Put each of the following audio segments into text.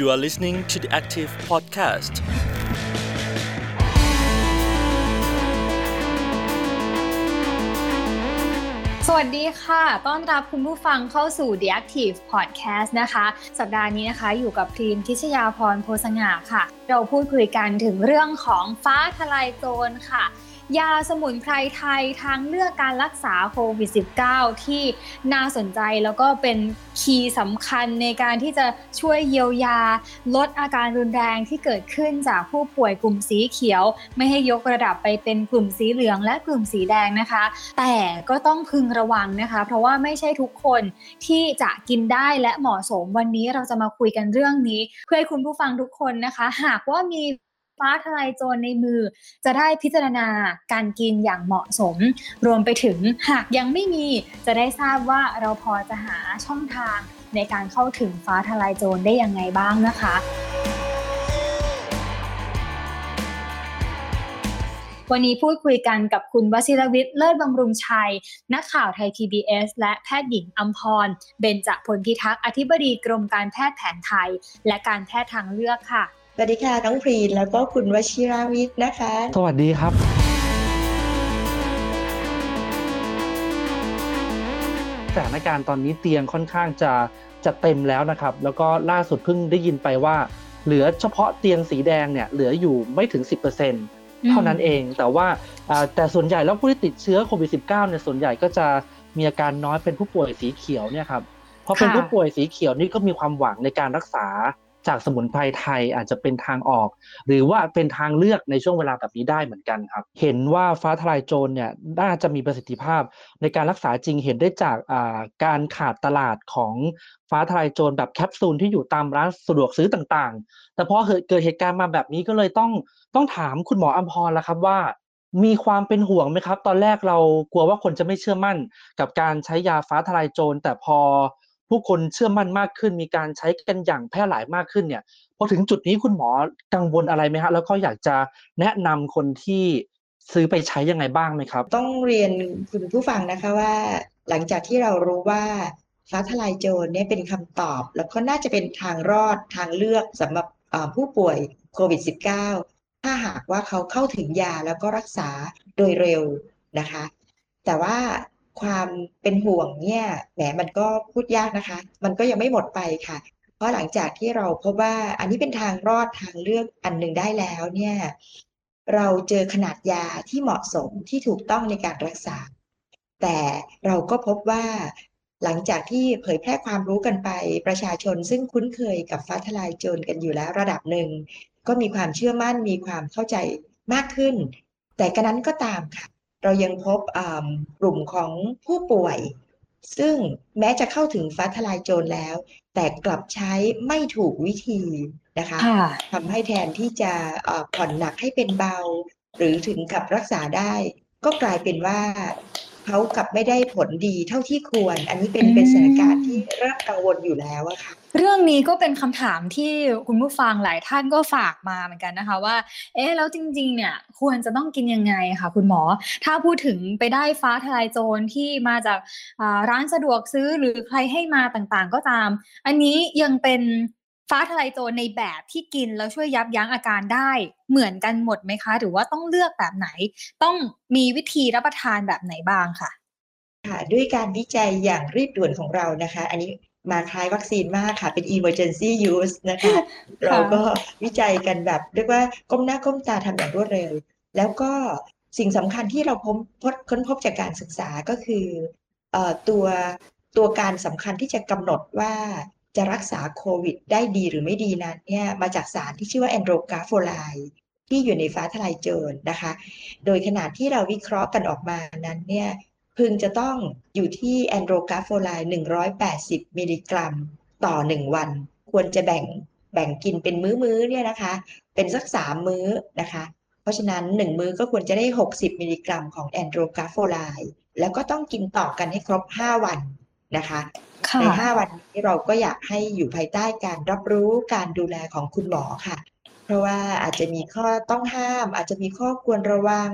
You are listening to the Active Podcast. สวัสดีค่ะ ต้อนรับคุณผู้ฟังเข้าสู่ The Active Podcast นะคะ สัปดาห์นี้นะคะ อยู่กับพรีมทิชยาพรโพสง่าค่ะ เราพูดคุยกันถึงเรื่องของฟ้าทลายโจรค่ะ ยาสมุนไพรไทยทางเลือกการรักษาโควิด -19 ที่น่าสนใจแล้วก็เป็นคีย์สำคัญในการที่จะช่วยเยียวยา ลดอาการรุนแรงที่เกิดขึ้นจากผู้ป่วยกลุ่มสีเขียว ไม่ให้ยกระดับไปเป็นกลุ่มสีเหลืองและกลุ่มสีแดงนะคะ แต่ก็ต้องพึงระวังนะคะ เพราะว่าไม่ใช่ทุกคนที่จะกินได้และเหมาะสมวันนี้เราจะมาคุยกันเรื่องนี้ เพื่อให้คุณผู้ฟังทุกคนนะคะ หากว่ามี ฟ้าทลายโจรในมือ จะได้พิจารณาการกินอย่างเหมาะสม รวมไปถึงหากยังไม่มีจะได้ทราบว่าเราพอจะหาช่องทางในการเข้าถึงฟ้าทลายโจรได้ยังไงบ้างนะคะวันนี้พูดคุยกันกับคุณวชิรวิทย์เลิศบำรุงชัย นักข่าวไทย PBS และแพทย์หญิงอัมพร เบญจพลพิทักษ์ อธิบดีกรมการแพทย์แผนไทย และการแพทย์ทางเลือกค่ะ สวัสดีค่ะน้องพรีนแล้วก็คุณวชิราวิทย์นะคะ สวัสดีครับ สถานการณ์ตอนนี้เตียงค่อนข้างจะจะเต็มแล้วนะครับ แล้วก็ล่าสุดเพิ่งได้ยินไปว่า เหลือเฉพาะเตียงสีแดงเนี่ยเหลืออยู่ไม่ถึง 10%เท่านั้นเองแต่ว่าอ่าแต่ส่วนใหญ่แล้วผู้ที่ติดเชื้อโควิด -19 เนี่ยส่วนใหญ่ก็จะมีอาการน้อยเป็นผู้ป่วยสีเขียวเนี่ยครับพอเป็นค่ะผู้ป่วยสีเขียวนี่ก็มีความหวังในการรักษา จากสมุนไพรไทยอาจจะเป็นทางออก หรือว่าเป็นทางเลือกในช่วงเวลาแบบนี้ได้เหมือนกันครับ เห็นว่าฟ้าทลายโจรเนี่ยน่าจะมีประสิทธิภาพ ในการรักษาจริงเห็นได้จากการขาดตลาดของฟ้าทลายโจรแบบแคปซูลที่อยู่ตามร้านสะดวกซื้อต่างๆ แต่พอเกิดเหตุการณ์มาแบบนี้ก็เลยต้องต้องถามคุณหมออัมพรแล้วครับว่ามีความเป็นห่วงไหมครับ ตอนแรกเรากลัวว่าคนจะไม่เชื่อมั่นกับการใช้ยาฟ้าทลายโจรแต่พอ ผู้คนเชื่อมั่นมากขึ้น มีการใช้กันอย่างแพร่หลายมากขึ้นเนี่ยพอถึงจุดนี้คุณหมอกังวลอะไรไหมฮะแล้วก็อยากจะแนะนำคนที่ซื้อไปใช้ยังไงบ้างไหมครับ ต้องเรียนคุณผู้ฟังนะคะว่า หลังจากที่เรารู้ว่าฟ้าทลายโจรเนี่ยเป็นคำตอบ แล้วก็น่าจะเป็นทางรอดทางเลือกสำหรับผู้ป่วยโควิด -19 ถ้าหากว่าเขาเข้าถึงยาแล้วก็รักษาโดยเร็วนะคะ แต่ว่า ความเป็นห่วงเนี่ยแหมมันก็พูดยากนะคะ มันก็ยังไม่หมดไปค่ะ เพราะหลังจากที่เราพบว่าอันนี้เป็นทางรอดทางเลือกอันหนึ่งได้แล้วเนี่ยเราเจอขนาดยาที่เหมาะสมที่ถูกต้องในการรักษา แต่เราก็พบว่าหลังจากที่เผยแพร่ความรู้กันไปประชาชนซึ่งคุ้นเคยกับฟ้าทลายโจรกันอยู่แล้วระดับหนึ่ง ก็มีความเชื่อมั่นมีความเข้าใจมากขึ้น แต่กระนั้นก็ตามค่ะ เรายังพบอ่ากลุ่มของผู้ป่วย ซึ่งแม้จะเข้าถึงฟ้าทลายโจรแล้ว แต่กลับใช้ไม่ถูกวิธีนะคะค่ะทำให้แทนที่จะเอ่อผ่อนหนักให้เป็นเบา หรือถึงกับรักษาได้ ก็กลายเป็นว่าเขากลับไม่ได้ผลดีเท่าที่ควร อันนี้เป็นอืมเป็นสถานการณ์ที่เริ่มกังวลอยู่แล้วอะค่ะ เรื่องนี้ก็เป็นคำถามที่คุณผู้ฟังหลายท่านก็ฝากมาเหมือนกันนะคะ ว่า เอ๊ะแล้วจริง ๆ เนี่ย ควรจะต้องกินยังไงคะคุณหมอ ถ้าพูดถึงไปได้ฟ้าทลายโจรที่มาจากร้านสะดวกซื้อหรือใครให้มาต่างๆ ก็ตาม อันนี้ยังเป็นฟ้าทลายโจรในแบบที่กินแล้วช่วยยับยั้งอาการได้เหมือนกันหมดไหมคะ หรือว่าต้องเลือกแบบไหน ต้องมีวิธีรับประทานแบบไหนบ้างค่ะค่ะด้วยการวิจัยอย่างรีบด่วนของเรานะคะ อันนี้ มาคล้ายวัคซีนมากค่ะ เป็น emergency use นะคะ เราก็วิจัยกันแบบเรียกว่าก้มหน้าก้มตาทำอย่างรวดเร็ว แล้วก็สิ่งสำคัญที่เราพบพบค้นพบจากการศึกษาก็คือเอ่อตัวตัวการสำคัญที่จะกำหนดว่าจะรักษาโควิด ได้ดีหรือไม่ดีนั้นเนี่ยมาจากสารที่ชื่อว่าแอนโดรกราโฟไลที่อยู่ในฟ้าทลายโจรนะคะ โดยขนาดที่เราวิเคราะห์กันออกมานั้นเนี่ย พึงจะต้องอยู่ที่ andrographolide 180 มิลลิกรัม ต่อ 1 วัน ควรจะแบ่งแบ่งกินเป็นมื้อๆเนี่ยนะคะ เป็นสัก 3 มื้อนะคะ เพราะฉะนั้น 1 มื้อก็ควรจะได้ 60 มิลลิกรัมของ andrographolide แล้วก็ต้องกินต่อกันให้ครบ 5 วันนะคะค่ะใน 5 วันนี้เราก็อยากให้อยู่ภายใต้การรับรู้การดูแลของคุณหมอค่ะเพ ราะว่าอาจจะมีข้อต้องห้าม อาจจะมีข้อควรระวัง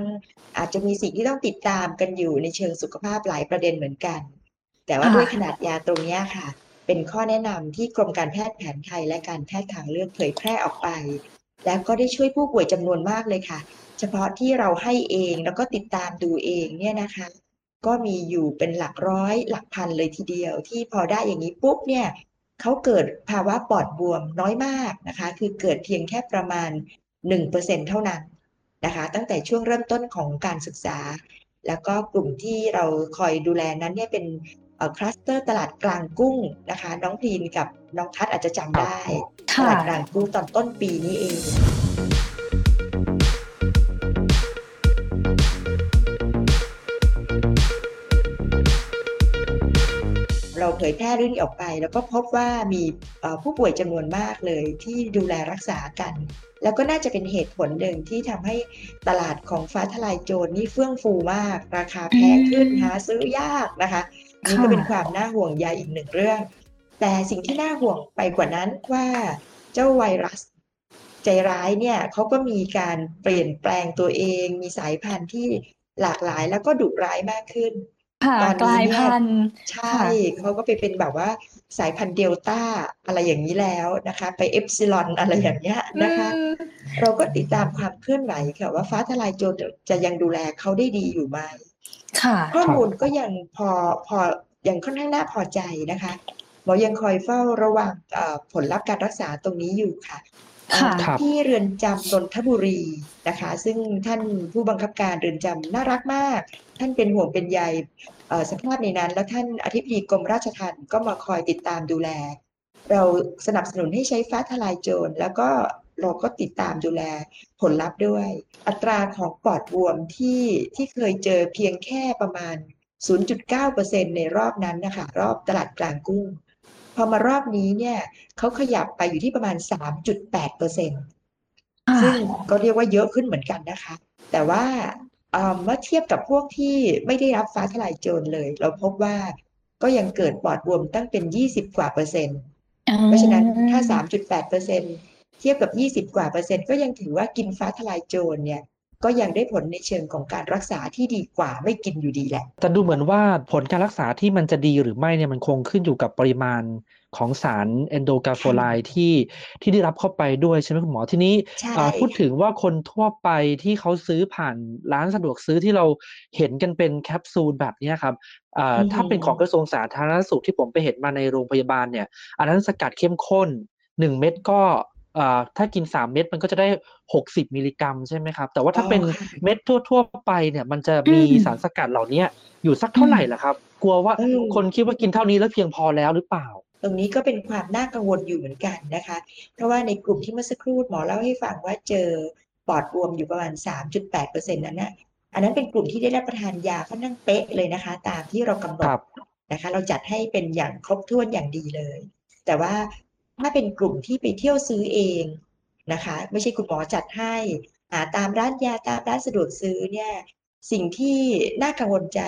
อาจจะมีสิ่งที่ต้องติดตามกันอยู่ในเชิงสุขภาพหลายประเด็นเหมือนกัน แต่ว่าด้วยขนาดยาตรงนี้ค่ะ เป็นข้อแนะนำที่กรมการแพทย์แผนไทยและการแพทย์ทางเลือกเผยแพร่ออกไป แล้วก็ได้ช่วยผู้ป่วยจำนวนมากเลยค่ะ เฉพาะที่เราให้เองแล้วก็ติดตามดูเองเนี่ยนะคะ ก็มีอยู่เป็นหลักร้อยหลักพันเลยทีเดียว ที่พอได้อย่างนี้ปุ๊บเนี่ย เขาเกิดภาวะปอดบวมน้อยมากนะคะ คือเกิดเพียงแค่ประมาณ 1%เท่านั้นนะคะ ตั้งแต่ช่วงเริ่มต้นของการศึกษา แล้วก็กลุ่มที่เราคอยดูแลนั้นเนี่ยเป็นคลัสเตอร์ตลาดกลางกุ้งนะคะ น้องพีนกับน้องทัศอาจจะจำได้ตค่ะลาดกลางกุ้งตอนต้นปีนี้เอง ยแพร่เรื่องนี้ออกไป แล้วก็พบว่ามีเอ่อผู้ป่วยจำนวนมากเลยที่ดูแลรักษากัน แล้วก็น่าจะเป็นเหตุผลหนึ่งที่ทำให้ตลาดของฟ้าทลายโจรนี่เฟื่องฟูมาก ราคาแพงขึ้นอืมหาซื้อยากนะคะนี่ก็เป็นความน่าห่วงใยอีกหนึ่งเรื่อง แต่สิ่งที่น่าห่วงไปกว่านั้นว่าเจ้าไวรัสใจร้ายเนี่ยเขาก็มีการเปลี่ยนแปลงตัวเอง มีสายพันธุ์ที่หลากหลายแล้วก็ดุร้ายมากขึ้น ค่ะ ตอนกนี้ลายเนี่ยพันธุ์ ใช่เขาก็ไปเป็นแบบว่าสายพันธุ์เดลต้า อะไรอย่างนี้แล้วนะคะ ไปเอฟซิลอน อะไรอย่างเงี้ยนะคะอืมเราก็ติดตามความเคลื่อนไหวค่ะว่า ฟ้าทลายโจร จะยังดูแลเขาได้ดีอยู่ไหม ค่ะ ข้อมูลก็ยังพอ พอ ยังค่อนข้างน่าพอใจนะคะ หมอยังคอยเฝ้าระวัง เอ่อ ผลลัพธ์การรักษาตรงนี้อยู่ค่ะค่ะเอ่อ ที่เรือนจำนนทบุรีนะคะ ซึ่งท่านผู้บังคับการเรือนจำน่ารักมาก ท่านเป็นห่วงเป็นใยเอ่อสภาพในนั้น แล้วท่านอธิบดีกรมราชทัณฑ์ก็มาคอยติดตามดูแล เราสนับสนุนให้ใช้ฟ้าทลายโจรแล้วก็เราก็ติดตามดูแลผลลัพธ์ด้วย อัตราของปอดบวมที่ที่เคยเจอเพียงแค่ประมาณ 0.9%ในรอบนั้นนะคะ รอบตลาดกลางกุ้ง พอมารอบนี้เนี่ยเขาขยับไปอยู่ที่ประมาณ 3.8%ค่ะซึ่งก็เรียกว่าเยอะขึ้นเหมือนกันนะคะ แต่ว่าเอ่อเมื่อเทียบกับพวกที่ไม่ได้รับฟ้าทลายโจรเลย เราพบว่าก็ยังเกิดปอดบวมตั้งเป็น 20 กว่าเปอร์เซ็นต์ เพราะฉะนั้นถ้า 3.8เปอร์เซ็นต์เทียบกับ 20 กว่าเปอร์เซ็นต์ก็ยังถือว่ากินฟ้าทลายโจรเนี่ย ก็ยังได้ผลในเชิงของการรักษาที่ดีกว่าไม่กินอยู่ดีแหละ แต่ดูเหมือนว่าผลการรักษาที่มันจะดีหรือไม่เนี่ยมันคงขึ้นอยู่กับปริมาณของสารเอนโดกาโฟไลด์ที่ที่ได้รับเข้าไปด้วยใช่ไหมคุณหมอทีนี้ใช่อ่าพูดถึงว่าคนทั่วไปที่เขาซื้อผ่านร้านสะดวกซื้อที่เราเห็นกันเป็นแคปซูลแบบเนี้ยครับอ่าอือหือถ้าเป็นของกระทรวงสาธารณสุขที่ผมไปเห็นมาในโรงพยาบาลเนี่ย อันนั้นสกัดเข้มข้นหนึ่งเม็ดก็อ่า ถ้ากินสามเม็ดมันก็จะได้หกสิบมิลลิกรัมใช่ไหมครับ แต่ว่าถ้าเป็นอ๋อค่ะเม็ดทั่ว ๆ ไปเนี่ย มันจะมีอืมสารสกัดเหล่านี้อยู่สักเท่าไหร่ล่ะครับ กลัวว่าเออคนคิดว่ากินเท่านี้แล้วเพียงพอแล้วหรือเปล่า ตรงนี้ก็เป็นความน่ากังวลอยู่เหมือนกันนะคะ เพราะว่าในกลุ่มที่เมื่อสักครู่หมอเล่าให้ฟังว่าเจอปอดบวมอยู่ประมาณ 3.8%นั้นนะอันนั้นเป็นกลุ่มที่ได้รับประทานยาค่อนข้างเป๊ะเลยนะคะ ตามที่เรากำหนคดรับนะคะ เราจัดให้เป็นอย่างครบถ้วนอย่างดีเลย แต่ว่า ถ้าเป็นกลุ่มที่ไปเที่ยวซื้อเองนะคะ ไม่ใช่คุณหมอจัดให้หาตามร้านยาตามร้านสะดวกซื้อเนี่ยสิ่งที่น่ากังวลใจ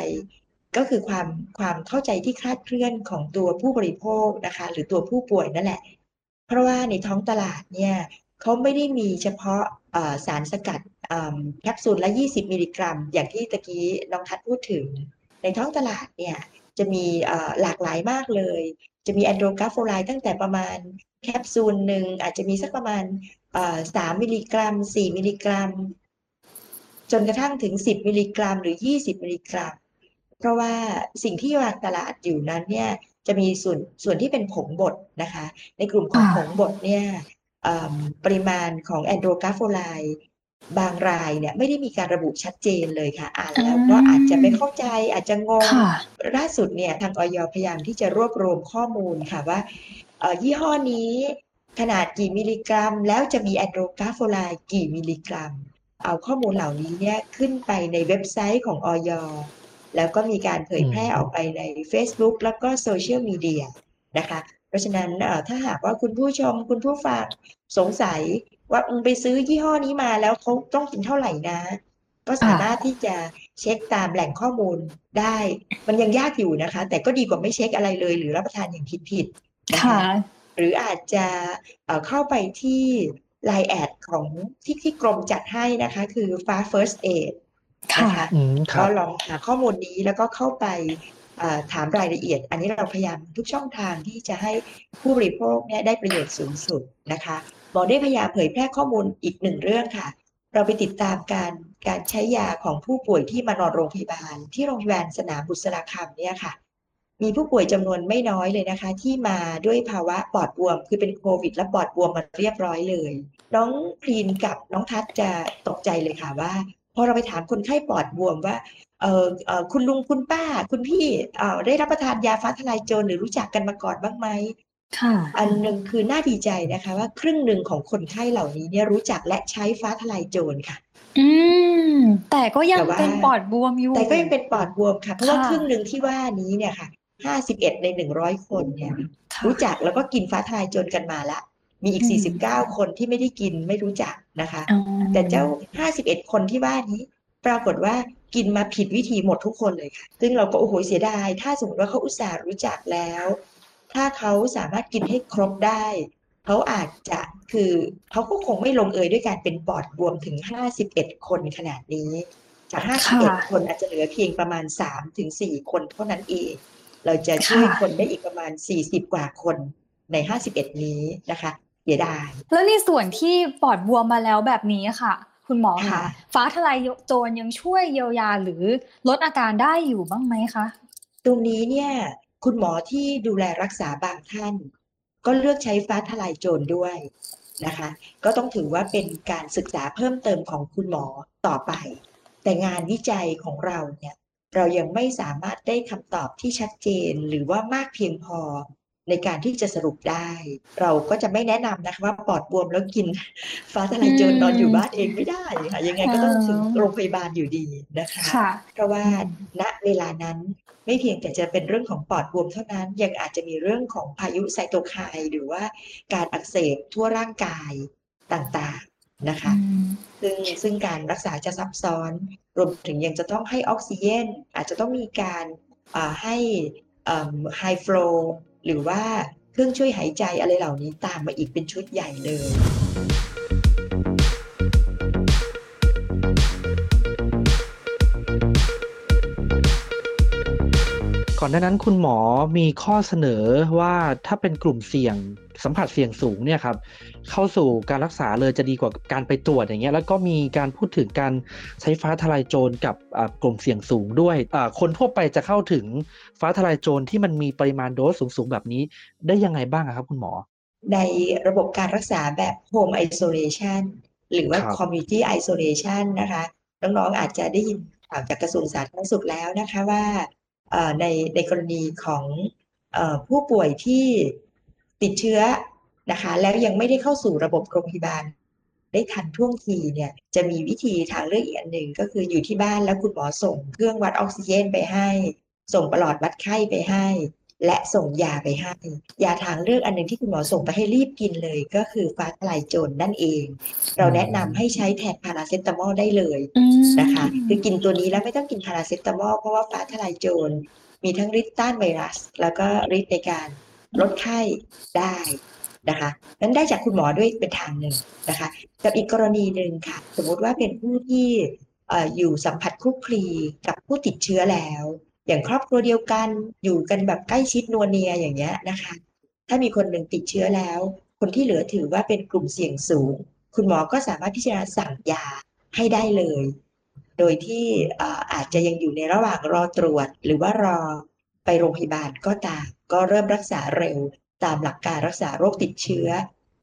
ก็คือความความเข้าใจที่คลาดเคลื่อนของตัวผู้บริโภคนะคะ หรือตัวผู้ป่วยนั่นแหละ เพราะว่าในท้องตลาดเนี่ยเขาไม่ได้มีเฉพาะสารสกัดแคปซูลละ 20 มิลลิกรัม อย่างที่ตะกี้น้องทัดพูดถึง ในท้องตลาดเนี่ยจะมีหลากหลายมากเลย จะมีแอนโดรกราโฟไลด์ตั้งแต่ประมาณแคปซูลหนึ่งอาจจะมีสักประมาณเอ่อ3มิลลิกรัม4มิลลิกรัม จนกระทั่งถึง10มิลลิกรัม หรือ20มิลลิกรัม เพราะว่าสิ่งที่วางตลาดอยู่นั้นเนี่ยจะมีส่วนส่วนที่เป็นผงบดนะคะ ในกลุ่มของอ่าผงบดเนี่ยเอิ่มปริมาณของ andrographolide บางรายเนี่ยไม่ได้มีการระบุชัดเจนเลยค่ะ อ่านแล้วก็อาจจะไม่เข้าใจอาจจะงงค่ะล่าสุดเนี่ยทางอย.พยายามที่จะรวบรวมข้อมูลค่ะว่าเอ่อยี่ห้อนี้ขนาดกี่มิลลิกรัม แล้วจะมี andrographolide กี่มิลลิกรัม เอาข้อมูลเหล่านี้เนี่ยขึ้นไปในเว็บไซต์ของอย.แล้วก็มีการเผยแพร่อืมออกไปใน Facebook แล้วก็โซเชียลมีเดียนะคะ เพราะฉะนั้นเอ่อถ้าหากว่าคุณผู้ชมคุณผู้ฟังสงสัย ว่าอืมไปซื้อยี่ห้อนี้มาแล้วเขาต้องกินเท่าไหร่นะ ก็สามารถที่จะเช็คตามแหล่งข้อมูลได้ มันยังยากอยู่นะคะ แต่ก็ดีกว่าไม่เช็คอะไรเลย หรือรับประทานอย่างผิดๆนะคะค่ะ หรืออาจจะเอ่อเข้าไปที่ไลน์แอดของที่ที่กรมจัดให้นะคะ คือฟ้า First Aid ค่ะนะคะอืมคก็รับลองหาข้อมูลนี้แล้วก็เข้าไปเอ่อถามรายละเอียด อันนี้เราพยายามทุกช่องทางที่จะให้ผู้บริโภคเนี่ยได้ประโยชน์สูงสุดนะคะ หมอได้พยายามเผยแพร่ข้อมูลอีกหนึ่งเรื่องค่ะ เราไปติดตามการการใช้ยาของผู้ป่วยที่มานอนโรงพยาบาล ที่โรงพยาบาลสนามบุษราคำเนี่ยค่ะ มีผู้ป่วยจำนวนไม่น้อยเลยนะคะ ที่มาด้วยภาวะปอดบวม คือเป็นโควิด และปอดบวมมันเรียบร้อยเลย น้องพรีนกับน้องทัศน์จะตกใจเลยค่ะว่าพอเราไปถามคนไข้ปอดบวมว่าเออเออคุณลุงคุณป้า คุณพี่เออได้รับประทานยาฟ้าทลายโจรหรือรู้จักกันมาก่อนบ้างไหม อันหนึ่งคือน่าดีใจนะคะว่าครึ่งหนึ่งของคนไข้เหล่านี้เนี่ยรู้จักและใช้ฟ้าทลายโจรค่ะ อืมแต่ก็ยังแต่ว่าเป็นปอดบวมอยู่ แต่ก็ยังเป็นปอดบวมค่ะ เพราะว่าค่ะครึ่งหนึ่งที่ว่านี้เนี่ยค่ะห้าสิบเอ็ดในหนึ่งร้อยคนเนี่ยค่ะรู้จักแล้วก็กินฟ้าทลายโจรกันมาละมีอีกอืมสี่สิบเก้าคนที่ไม่ได้กินไม่รู้จักนะคะอ๋อแต่เจ้าห้าสิบเอ็ดคนที่ว่านี้ ปรากฏว่ากินมาผิดวิธีหมดทุกคนเลยค่ะ ซึ่งเราก็โอ้โหเสียดาย ถ้าสมมติว่าเขาอุตส่าห์รู้จักแล้ว ถ้าเขาสามารถกินให้ครบได้เขาอาจจะคือเขาก็คงไม่ลงเอยด้วยการเป็นปอดบวมถึง 51 คนขนาดนี้ จาก 51 คนอาจจะเหลือเพียงประมาณ 3-4ถึง4คนเท่านั้นเอง เราจะช่วยคนได้อีกประมาณ 40 กว่าคนใน 51 นี้นะคะเสียดายแล้วในส่วนที่ปอดบวมมาแล้วแบบนี้ค่ะ คุณหมอค่ะคะฟ้าทลายโจรยังช่วยเยียวยาหรือลดอาการได้อยู่บ้างไหมคะ ตรงนี้เนี่ย คุณหมอที่ดูแลรักษาบางท่าน ก็เลือกใช้ฟ้าทลายโจรด้วยนะคะ ก็ต้องถือว่าเป็นการศึกษาเพิ่มเติมของคุณหมอต่อไป แต่งานวิจัยของเราเนี่ยเรายังไม่สามารถได้คำตอบที่ชัดเจนหรือว่ามากเพียงพอ ในการที่จะสรุปได้ เราก็จะไม่แนะนำนะคะว่าปอดบวมแล้วกินฟ้าทลายโจรนอนอยู่บ้านเองไม่ได้ค่ะยังไงก็ต้องถึงโรงพยาบาลอยู่ดีนะคะค่ะเพราะว่าณเวลานั้นไม่เพียงแต่จะเป็นเรื่องของปอดบวมเท่านั้น ยังอาจจะมีเรื่องของพายุไซโตไคน์หรือว่าการอักเสบทั่วร่างกายต่างๆนะคะ ซึ่งซึ่งการรักษาจะซับซ้อนรวมถึงยังจะต้องให้ออกซิเจนอาจจะต้องมีการอ่าให้ไฮฟลู หรือว่าเครื่องช่วยหายใจอะไรเหล่านี้ตามมาอีกเป็นชุดใหญ่เลย ก่อนหน้านั้นคุณหมอมีข้อเสนอว่าถ้าเป็นกลุ่มเสี่ยงสัมผัสเสี่ยงสูงเนี่ยครับเข้าสู่การรักษาเลยจะดีกว่าการไปตรวจอย่างเงี้ยแล้วก็มีการพูดถึงการใช้ฟ้าทลายโจรกับอ่ากลุ่มเสี่ยงสูงด้วยอ่าคนทั่วไปจะเข้าถึงฟ้าทลายโจรที่มันมีปริมาณโดสสูงๆแบบนี้ได้ยังไงบ้างอะครับคุณหมอ ในระบบการรักษาแบบ Home Isolation หรือว่าครับ Community Isolation นะคะน้องๆอาจจะได้ยินข่าวจากกระทรวงสาธารณสุขแล้วนะคะว่าเอ่อ ในในกรณีของอผู้ป่วยที่ติดเชื้อนะคะแล้วยังไม่ได้เข้าสู่ระบบโรงพยาบาล ได้ทันท่วงทีเนี่ยจะมีวิธีทางเลือกอีกอันหนึ่งก็คืออยู่ที่บ้านแล้วคุณหมอส่งเครื่องวัดออกซิเจนไปให้ ส่งปลอดวัดไข้ไปให้ และส่งยาไปให้ยาทางเลือกอันหนึ่งที่คุณหมอส่งไปให้รีบกินเลย ก็คือฟ้าทลายโจรนั่นเอง เราแนะนำให้ใช้แทนพาราเซตามอลได้เลยอืมนะคะคือกินตัวนี้แล้วไม่ต้องกินพาราเซตามอลเพราะว่าฟ้าทลายโจรมีทั้งฤทธิ์ต้านไวรัส แล้วก็ฤทธิ์ในการลดไข้ได้นะคะนั้นได้จากคุณหมอด้วยเป็นทางหนึ่งนะคะกับอีกกรณีหนึ่งค่ะ สมมุติว่าเป็นผู้ที่เอ่ออยู่สัมผัสคลุกคลีกับผู้ติดเชื้อแล้ว อย่างครอบครัวเดียวกันอยู่กันแบบใกล้ชิดนัวเนียอย่างเงี้ยนะคะ ถ้ามีคนหนึ่งติดเชื้อแล้ว คนที่เหลือถือว่าเป็นกลุ่มเสี่ยงสูง คุณหมอก็สามารถพิจารณาสั่งยาให้ได้เลย โดยที่เอ่ออาจจะยังอยู่ในระหว่างรอตรวจ หรือว่ารอไปโรงพยาบาลก็ตาม ก็เริ่มรักษาเร็ว ตามหลักการรักษาโรคติดเชื้อ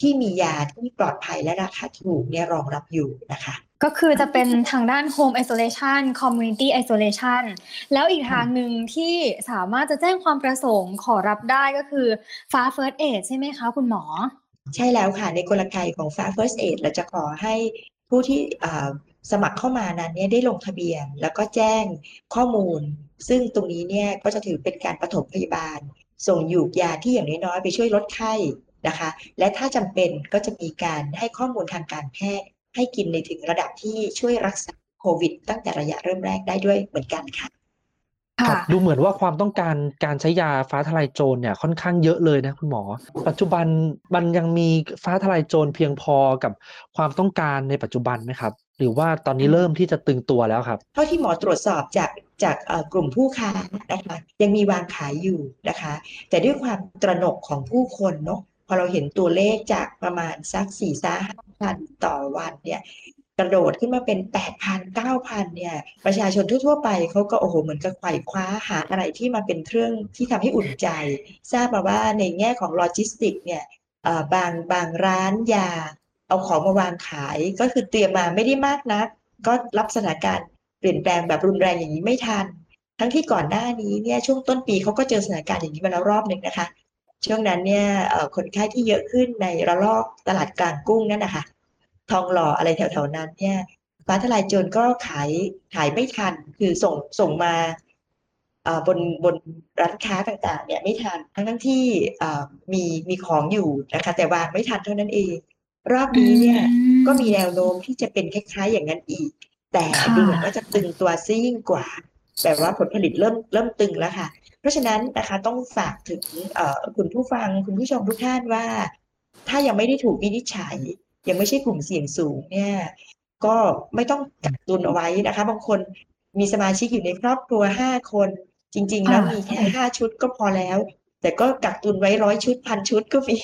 ที่มียาที่ปลอดภัยและราคาถูกเนี่ยรองรับอยู่นะคะ ก็คือจะเป็นทางด้าน Home Isolation Community Isolation แล้วอีกทางหนึ่งที่สามารถจะแจ้งความประสงค์ขอรับได้ก็คือฟ้า First Aid ใช่ไหมคะคุณหมอ ใช่แล้วค่ะในกลไกของ f a First Aid เราจะขอให้ผู้ที่เอ่อสมัครเข้ามานั้นเนี่ยได้ลงทะเบียน แล้วก็แจ้งข้อมูล ซึ่งตรงนี้เนี่ยก็จะถือเป็นการปฐมพยาบาล ส่งหยูกยาที่อย่างน้อยๆไปช่วยลดไข้นะคะ และถ้าจำเป็นก็จะมีการให้ข้อมูลทางการแพทย์ ให้กินในถึงระดับที่ช่วยรักษาโควิด ตั้งแต่ระยะเริ่มแรกได้ด้วยเหมือนกันค่ะครัค่ะบดูเหมือนว่าความต้องการการใช้ยาฟ้าทลายโจรเนี่ยค่อนข้างเยอะเลยนะคุณหมอ ปัจจุบันมันยังมีฟ้าทลายโจรเพียงพอกับความต้องการในปัจจุบันไหมครับ หรือว่าตอนนี้เริ่มที่จะตึงตัวแล้วครับ เท่าที่หมอตรวจสอบจากจากกลุ่มผู้ค้านะคะยังมีวางขายอยู่นะคะ แต่ด้วยความตระหนกของผู้คนเนาะ พอเราเห็นตัวเลขจากประมาณสักสี่ซาห้าพันต่อวันเนี่ยกระโดดขึ้นมาเป็นแปดพันเก้าพันเนี่ย ประชาชนทั่ว ๆ ไปเขาก็โอ้โห เหมือนกับไขว่คว้าหาอะไรที่มาเป็นเครื่องที่ทำให้อุ่นใจ ทราบมาว่าในแง่ของโลจิสติกเนี่ยบางบางร้านยา เอาของมาวางขาย ก็คือเตรียมมาไม่ได้มากนัก ก็รับสถานการณ์เปลี่ยนแปลงแบบรุนแรงอย่างนี้ไม่ทัน ทั้งที่ก่อนหน้านี้เนี่ยช่วงต้นปีเขาก็เจอสถานการณ์อย่างนี้มาแล้วรอบหนึ่งนะคะ ช่วงนั้นเนี่ยคนไข้ที่เยอะขึ้นในระลอกตลาดกลางกุ้งนั่นนะคะทองหล่ออะไรแถวๆนั้นเนี่ยฟ้าทลายโจรก็ขายขายไม่ทัน คือส่งส่งมาบนบนร้านค้าต่างๆ เนี่ยไม่ทันทั้งทั้งที่มีมีของอยู่นะคะ แต่วางไม่ทันเท่านั้นเอง รอบนี้เนี่ยก็มีแนวโน้มที่จะเป็นคล้ายๆ อย่างนั้นอีก แต่ดูเหมือนว่าจะตึงตัวซิยิ่งกว่า แต่ว่าผลผลิตเริ่มเริ่มตึงแล้วค่ะเพ ราะฉะนั้นนะคะต้องฝากถึงคุณผู้ฟังคุณผู้ชมทุกท่านว่า ถ้ายังไม่ได้ถูกวินิจฉัย ยังไม่ใช่กลุ่มเสี่ยงสูงเนี่ยก็ไม่ต้องกักตุนเอาไว้นะคะ บางคนมีสมาชิกอยู่ในครอบครัวห้าคน จริง ๆ แล้วมีแค่ห้าชุดก็พอแล้ว แต่ก็กักตุนไว้ร้อยชุดพันชุดก็มี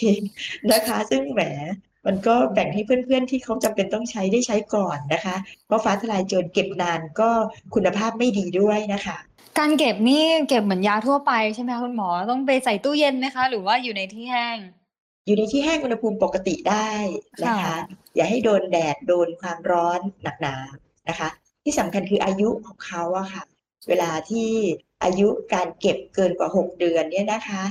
นะคะ ซึ่งแหมมันก็แบ่งให้เพื่อนๆ ที่เขาจำเป็นต้องใช้ได้ใช้ก่อนนะคะ เพราะฟ้าทลายโจรเก็บนานก็คุณภาพไม่ดีด้วยนะคะ การเก็บนี่เก็บเหมือนยาทั่วไปใช่ไหมคะคุณหมอต้องไปใส่ตู้เย็นไหมคะ หรือว่าอยู่ในที่แห้ง อยู่ในที่แห้งอุณหภูมิปกติได้นะคะ อย่าให้โดนแดดโดนความร้อนหนักหนานะคะ ที่สำคัญคืออายุของเขาอะค่ะ เวลาที่อายุการเก็บเกินกว่า 6 เดือนเนี่ยนะคะ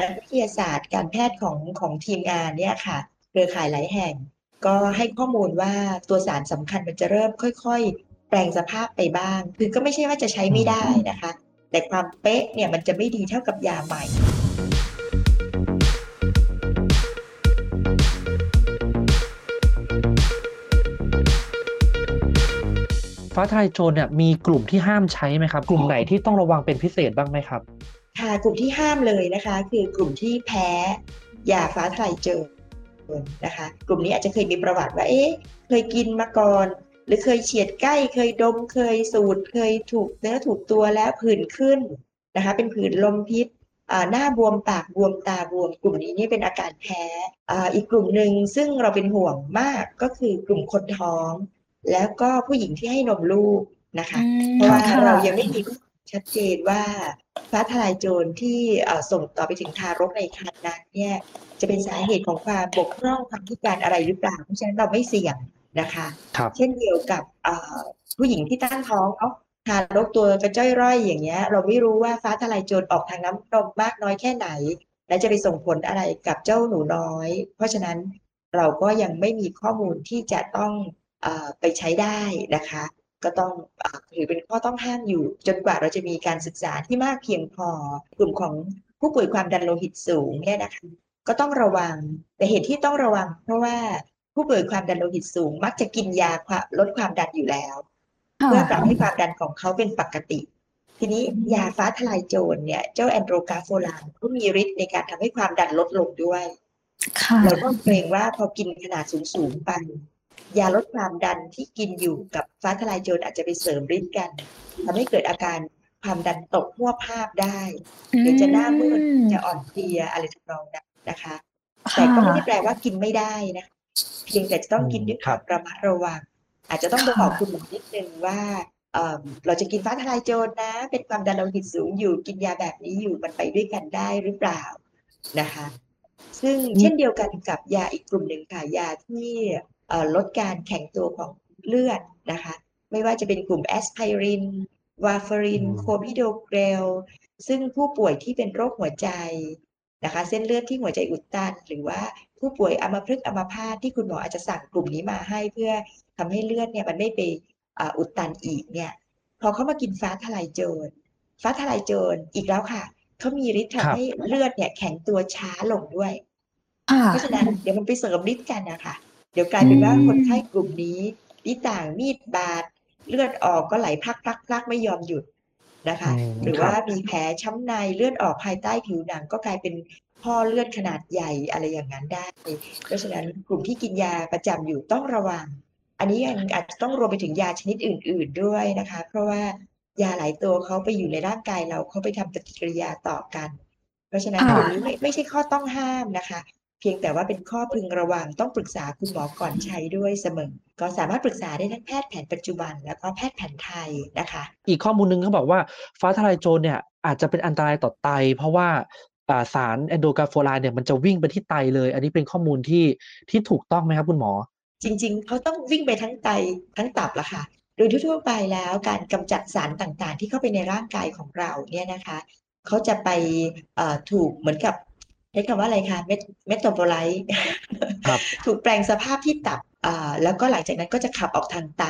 นักวิทยาศาสตร์การแพทย์ของของทีมงานเนี่ยค่ะเครือข่ายหลายแห่ง ก็ให้ข้อมูลว่าตัวสารสำคัญมันจะเริ่มค่อยๆ แปลงสภาพไปบ้าง คือก็ไม่ใช่ว่าจะใช้ไม่ได้นะคะ แต่ความเป๊ะเนี่ยมันจะไม่ดีเท่ากับยาใหม่ฟ้าทลายโจรเนี่ยมีกลุ่มที่ห้ามใช้ไหมครับ กลุ่มไหนที่ต้องระวังเป็นพิเศษบ้างไหมครับ ค่ะกลุ่มที่ห้ามเลยนะคะ คือกลุ่มที่แพ้ยาฟ้าทลายโจรนะคะ กลุ่มนี้อาจจะเคยมีประวัติว่าเอ๊ะเคยกินมาก่อน หรือเคยเฉียดใกล้เคยดมเคยสูดเคยถูกเนื้อถูกตัวแล้วผื่นขึ้นนะคะเป็นผื่นลมพิษหน้าบวมปากบวมตาบวม กลุ่มนี้นี่เป็นอาการแพ้อีกกลุ่มหนึ่งซึ่งเราเป็นห่วงมากก็คือกลุ่มคนท้อง แล้วก็ผู้หญิงที่ให้นมลูกนะคะ เพราะว่าเรายังไม่มีชัดเจนว่าฟ้าทลายโจรที่ส่งต่อไปถึงทารกในครรภ์นั้นเนี่ยจะเป็นสาเหตุของความบกพร่องความพิการอะไรหรือเปล่าเพราะฉะนั้นเราไม่เสี่ยง นะคะ เช่นเดียวกับผู้หญิงที่ตั้งท้องเนาะทารกตัวกระจ้อยร่อยอย่างเงี้ย เราไม่รู้ว่าฟ้าทลายโจรออกทางน้ำนมมากน้อยแค่ไหน และจะไปส่งผลอะไรกับเจ้าหนูน้อย เพราะฉะนั้นเราก็ยังไม่มีข้อมูลที่จะต้องไปใช้ได้นะคะ ก็ต้องถือเป็นข้อต้องห้ามอยู่ จนกว่าเราจะมีการศึกษาที่มากเพียงพอกลุ่มของผู้ป่วยความดันโลหิตสูงเนี่ยนะคะก็ต้องระวังแต่เหตุที่ต้องระวัง เพราะว่า ผู้ป่วยความดันโลหิตสูง มักจะกินยาลดความดันอยู่แล้ว เพื่อปรับให้ความดันของเขาเป็นปกติ ทีนี้ยาฟ้าทลายโจรเนี่ยเจ้าแอนโดรกาโฟลานก็มีฤทธิ์ในการทำให้ความดันลดลงด้วยเราก็เกรงว่าพอกินขนาดสูงๆไปยาลดความดันที่กินอยู่กับฟ้าทลายโจรอาจจะไปเสริมฤทธิ์กันทำให้เกิดอาการความดันตกหัวภาพได้หรือจะหน้ามืดจะอ่อนเพลียอะไรทำนองนั้นนะคะ แต่ก็ไม่ได้แปลว่ากินไม่ได้นะเพียงแต่จะต้องกินด้วยความระมัดระวัง อาจจะต้องบอกคุณหมอนิดนึงว่าเราจะกินฟ้าทลายโจรนะ เป็นความดันโลหิตสูงอยู่กินยาแบบนี้อยู่มันไปด้วยกันได้หรือเปล่านะคะ ซึ่งเช่นเดียวกันกับยาอีกกลุ่มหนึ่งค่ะยาที่ลดการแข็งตัวของเลือดนะคะ ไม่ว่าจะเป็นกลุ่มแอสไพรินวาฟารินโคพิโดเกรลซึ่งผู้ป่วยที่เป็นโรคหัวใจนะคะ เส้นเลือดที่หัวใจอุดตัน หรือว่า ผู้ป่วยอัมพฤกษ์อัมพาตที่คุณหมออาจจะสั่งกลุ่มนี้มาให้เพื่อทำให้เลือดเนี่ยมันไม่ไปอุดตันอีกเนี่ยพอเขามากินฟ้าทลายโจร ฟ้าทลายโจรอีกแล้วค่ะเขามีฤทธิ์ทำให้เลือดเนี่ยแข็งตัวช้าลงด้วยเพราะฉะนั้นเดี๋ยวมันไปเสริมฤทธิ์กันนะคะเดี๋ยวกลายเป็นว่าคนไข้กลุ่มนี้ที่ต่างมีดบาดเลือดออกก็ไหลพลักพลักพลักไม่ยอมหยุดนะคะ หรือว่ามีแผลช้ำในเลือดออกภายใต้ผิวหนังก็กลายเป็น พ่อเลือดขนาดใหญ่อะไรอย่างนั้นได้ เพราะฉะนั้นกลุ่มที่กินยาประจำอยู่ต้องระวัง อันนี้ยังอาจจะต้องรวมไปถึงยาชนิดอื่น ๆด้วยนะคะ เพราะว่ายาหลายตัวเขาไปอยู่ในร่างกายเราเขาไปทำปฏิกิริยาต่อกัน เพราะฉะนั้นค่ะตรงนี้ไม่ไม่ใช่ข้อต้องห้ามนะคะ เพียงแต่ว่าเป็นข้อพึงระวังต้องปรึกษาคุณหมอก่อนใช้ด้วยเสมอ ก็สามารถปรึกษาได้ทั้งแพทย์แผนปัจจุบัน แล้วก็แพทย์แผนไทยนะคะ อีกข้อมูลหนึ่งเขาบอกว่าฟ้าทลายโจรเนี่ยอาจจะเป็นอันตรายต่อไต เพราะว่าอ่า สารแอนโดกาโฟไลน์เนี่ยมันจะวิ่งไปที่ไตเลย อันนี้เป็นข้อมูลที่ที่ถูกต้องไหมครับคุณหมอ จริง ๆเขาต้องวิ่งไปทั้งไตทั้งตับละค่ะโดยทั่วๆไปแล้วการกำจัดสารต่างๆ ที่เข้าไปในร่างกายของเราเนี่ยนะคะเขาจะไปเอ่อถูกเหมือนกับใช้คำว่าอะไรคะเม metabolite ครับถูกแปลงสภาพที่ตับอ่าแล้วก็หลังจากนั้นก็จะขับออกทางไต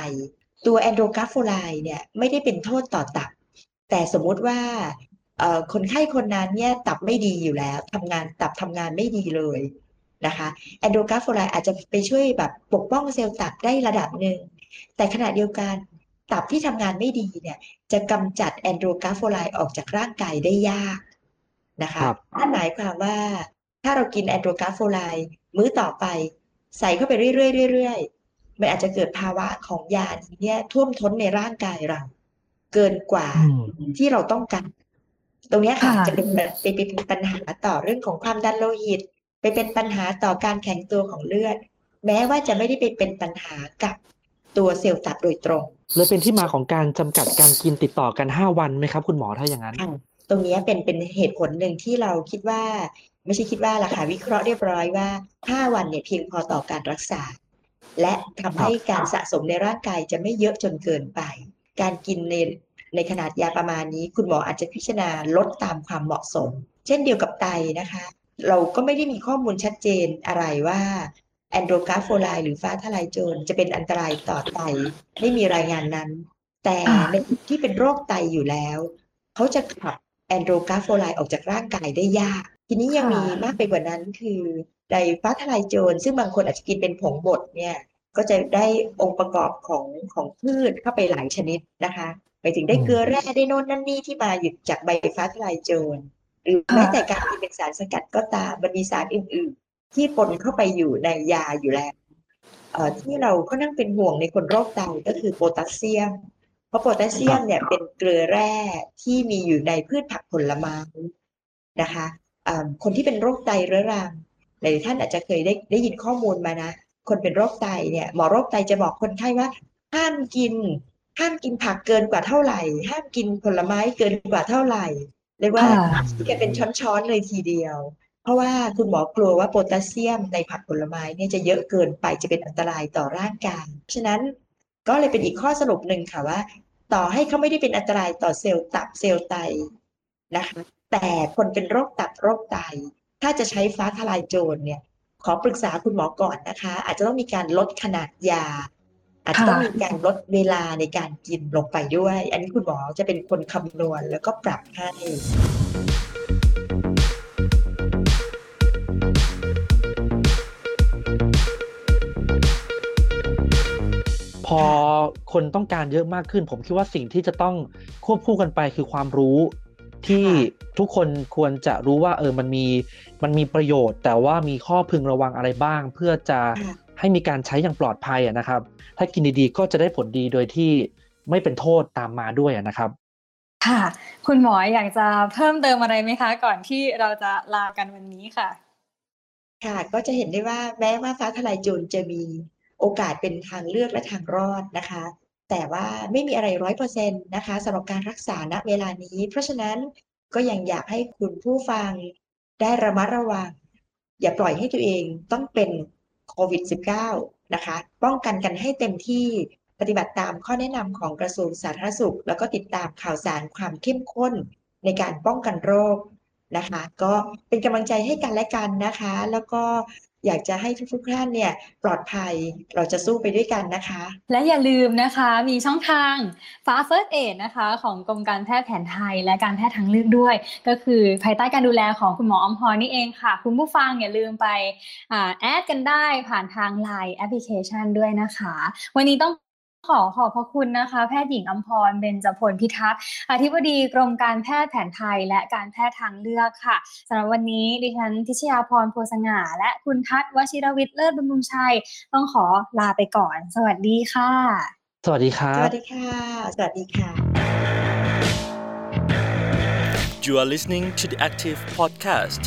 ตัวแอนโดรกราโฟไลด์เนี่ยไม่ได้เป็นโทษต่อตับ แต่สมมุติว่าเอ่อ คนไข้คนนั้นเนี่ยตับไม่ดีอยู่แล้วทำงานตับทำงานไม่ดีเลยนะคะแอนโดรกราโฟไลด์อาจจะไปช่วยแบบปกป้องเซลล์ตับได้ระดับหนึ่ง แต่ขณะเดียวกันตับที่ทำงานไม่ดีเนี่ยจะกำจัดแอนโดรกราโฟไลด์ออกจากร่างกายได้ยากนะคะครับนั่นหมายความว่าถ้าเรากินแอนโดรกราโฟไลด์มื้อต่อไป ใส่เข้าไปเรื่อยๆเรื่อยๆมันอาจจะเกิดภาวะของยานี้เนี่ยท่วมท้นในร่างกายเรา เกินกว่าอืมที่เราต้องการ ตรงเนี้ยค่ะค่ะจะเป็นแบบไปเป็นปัญหาต่อเรื่องของความดันโลหิต ไปเป็นปัญหาต่อการแข็งตัวของเลือด แม้ว่าจะไม่ได้ไปเป็นปัญหากับตัวเซลล์ตับโดยตรงเลยเป็นที่มาของการจำกัดการกินติดต่อกัน5วันไหมครับคุณหมอถ้าอย่างนั้นค่ะตรงเนี้ยเป็นเป็นเหตุผลหนึ่งที่เราคิดว่า ไม่ใช่คิดว่าล่ะค่ะวิเคราะห์เรียบร้อยว่า5วันเนี่ยเพียงพอต่อการรักษา และทำให้การสะสมในร่างกายจะไม่เยอะจนเกินไป การกินใน ในขนาดยาประมาณนี้ คุณหมออาจจะพิจารณาลดตามความเหมาะสม เช่นเดียวกับไตนะคะ เราก็ไม่ได้มีข้อมูลชัดเจนอะไรว่าแอนโดรกราโฟไลด์หรือฟ้าทะลายโจรจะเป็นอันตรายต่อไตไม่มีรายงานนั้น แต่อ่าในที่เป็นโรคไตอยู่แล้ว เขาจะขับแอนโดรกราโฟไลด์ออกจากร่างกายได้ยาก ทีนี้ยังมีมากไปกว่านั้นคือไดฟ้าทะลายโจรซึ่งบางคนอาจจะกินเป็นผงบดเนี่ยก็จะได้องค์ประกอบของของพืชเข้าไปหลายชนิดนะคะ ไปถึงได้อืมเกลือแร่ได้โน่นนั่นนี่ที่มาอยู่จากใบฟ้าทลายโจร หรือแม้แต่การที่เป็นสารสกัดก็ตามมันมีสารอื่น ๆ ที่ปนเข้าไปอยู่ในยาอยู่แล้วเอ่อที่เราก็นั่งเป็นห่วงในคนโรคไตก็คือโพแทสเซียม เพราะโพแทสเซียมเนี่ยเป็นเกลือแร่ที่มีอยู่ในพืชผักผลไม้นะคะอ่าคนที่เป็นโรคไตเรื้อรังหลายท่านอาจจะเคยได้ได้ยินข้อมูลมานะ คนเป็นโรคไตเนี่ยหมอโรคไตจะบอกคนไข้ว่าห้ามกิน ห้ามกินผักเกินกว่าเท่าไหร่ ห้ามกินผลไม้เกินกว่าเท่าไหร่เรียกว่าค่ะที่แกเป็นช้อนๆเลยทีเดียว เพราะว่าคุณหมอกลัวว่าโพแทสเซียมในผักผลไม้เนี่ยจะเยอะเกินไปจะเป็นอันตรายต่อร่างกายฉะนั้นก็เลยเป็นอีกข้อสรุปหนึ่งค่ะว่า ต่อให้เขาไม่ได้เป็นอันตรายต่อเซลล์ตับเซลล์ไตนะคะแต่คนเป็นโรคตับโรคไต ถ้าจะใช้ฟ้าทลายโจรเนี่ยขอปรึกษาคุณหมอก่อนนะคะ อาจจะต้องมีการลดขนาดยา อาจจะต้องมีการลดเวลาในการกินลงไปด้วย อันนี้คุณหมอจะเป็นคนคำนวณแล้วก็ปรับให้พอคนต้องการเยอะมากขึ้น ผมคิดว่าสิ่งที่จะต้องควบคู่กันไปคือความรู้ที่ค่ทุกคนควรจะรู้ว่าเออมันมีมันมีประโยชน์ แต่ว่ามีข้อพึงระวังอะไรบ้าง เพื่อจะค่ะ ให้มีการใช้อย่างปลอดภัยอะนะครับ ถ้ากินดีๆก็จะได้ผลดีโดยที่ไม่เป็นโทษตามมาด้วยอะนะครับ ค่ะ คุณหมออยากจะเพิ่มเติมอะไรไหมคะ ก่อนที่เราจะลากันวันนี้ค่ะ ค่ะ ก็จะเห็นได้ว่าแม้ว่าฟ้าทลายโจรจะมีโอกาสเป็นทางเลือกและทางรอดนะคะ แต่ว่าไม่มีอะไรร้อยเปอร์เซ็นต์นะคะสำหรับการรักษาณเวลานี้ เพราะฉะนั้นก็ยังอยากให้คุณผู้ฟังได้ระมัดระวัง อย่าปล่อยให้ตัวเองต้องเป็น โควิด -19 นะคะ ป้องกันกันให้เต็มที่ปฏิบัติตามข้อแนะนำของกระทรวงสาธารณสุข แล้วก็ติดตามข่าวสารความเข้มข้นในการป้องกันโรคนะคะ ก็เป็นกำลังใจให้กันและกันนะคะ แล้วก็ อยากจะให้ทุกๆท่านเนี่ยปลอดภัยเราจะสู้ไปด้วยกันนะคะ และอย่าลืมนะคะมีช่องทางฟ้า First Aid นะคะของกรมการแพทย์แผนไทยและการแพทย์ทางเลือกด้วย ก็คือภายใต้การดูแลของคุณหมออมพรนี่เองค่ะ คุณผู้ฟังอย่าลืมไปอแอดกันได้ผ่านทาง Line แอปพลิเคชันด้วยนะคะ วันนี้ต้อง ขอขอบพระคุณนะคะ แพทย์หญิงอมพรเบญจพลพิทักษ์อธิบดีกรมการแพทย์แผนไทย และการแพทย์ทางเลือกค่ะสำหรับวันนี้ดิฉันทิชยาพรโพสง่า และคุณทัศน์วชิรวิทย์เลิศบำรุงชัย ต้องขอลาไปก่อน สวัสดีค่ะ สวัสดีครัสบวัสดีค่ะ สวัสดีค่ะ You are listening to the Active Podcast.